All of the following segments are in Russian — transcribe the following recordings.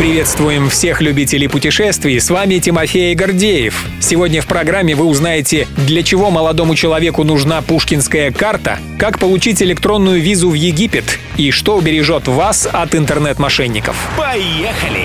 Приветствуем всех любителей путешествий, с вами Тимофей Гордеев. Сегодня в программе вы узнаете, для чего молодому человеку нужна пушкинская карта, как получить электронную визу в Египет и что убережет вас от интернет-мошенников. Поехали!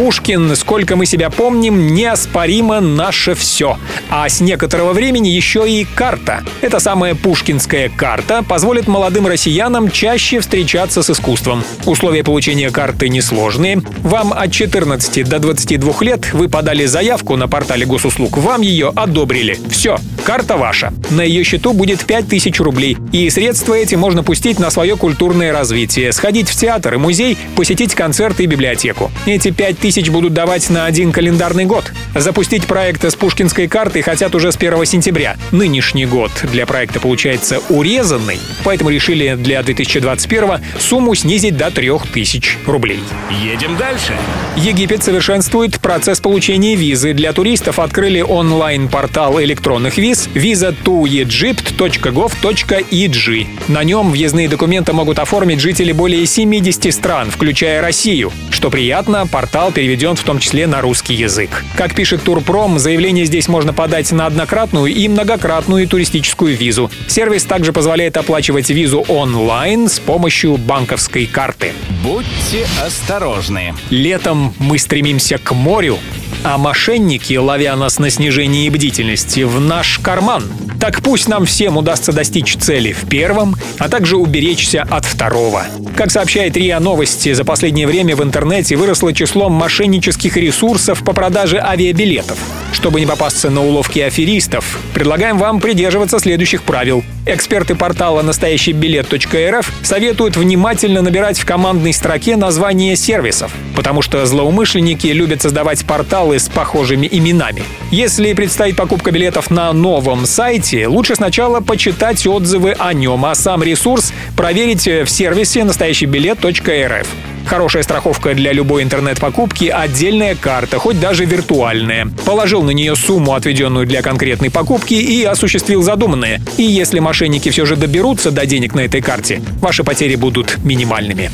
Пушкин, сколько мы себя помним, неоспоримо наше все. А с некоторого времени еще и карта. Эта самая пушкинская карта позволит молодым россиянам чаще встречаться с искусством. Условия получения карты несложные. Вам от 14 до 22 лет вы подали заявку на портале госуслуг, вам ее одобрили. Все, карта ваша. На ее счету будет 5000 рублей. И средства эти можно пустить на свое культурное развитие, сходить в театр и музей, посетить концерт и библиотеку. Эти 5000 тысяч будут давать на один календарный год. Запустить проект с пушкинской картой хотят уже с 1 сентября. Нынешний год для проекта получается урезанный, поэтому решили для 2021 сумму снизить до 3000 рублей. Едем дальше. Египет совершенствует процесс получения визы. Для туристов открыли онлайн-портал электронных виз visa2egypt.gov.eg. На нем въездные документы могут оформить жители более 70 стран, включая Россию. Что приятно, портал переведен в том числе на русский язык. Как пишет Турпром, заявление здесь можно подать на однократную и многократную туристическую визу. Сервис также позволяет оплачивать визу онлайн с помощью банковской карты. Будьте осторожны. Летом мы стремимся к морю, а мошенники, ловя нас на снижении бдительности, в наш карман. Так пусть нам всем удастся достичь цели в первом, а также уберечься от второго. Как сообщает РИА Новости, за последнее время в интернете выросло число мошеннических ресурсов по продаже авиабилетов. Чтобы не попасться на уловки аферистов, предлагаем вам придерживаться следующих правил. Эксперты портала настоящийбилет.рф советуют внимательно набирать в командной строке название сервисов, потому что злоумышленники любят создавать порталы с похожими именами. Если предстоит покупка билетов на новом сайте, лучше сначала почитать отзывы о нем, а сам ресурс проверить в сервисе настоящийбилет.рф. Хорошая страховка для любой интернет-покупки – отдельная карта, хоть даже виртуальная. Положил на нее сумму, отведенную для конкретной покупки, и осуществил задуманное. И если мошенники все же доберутся до денег на этой карте, ваши потери будут минимальными.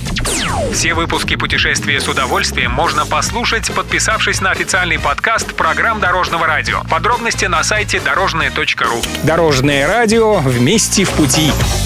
Все выпуски «Путешествия с удовольствием» можно послушать, подписавшись на официальный подкаст программ Дорожного радио. Подробности на сайте дорожное.ру. Дорожное радио вместе в пути.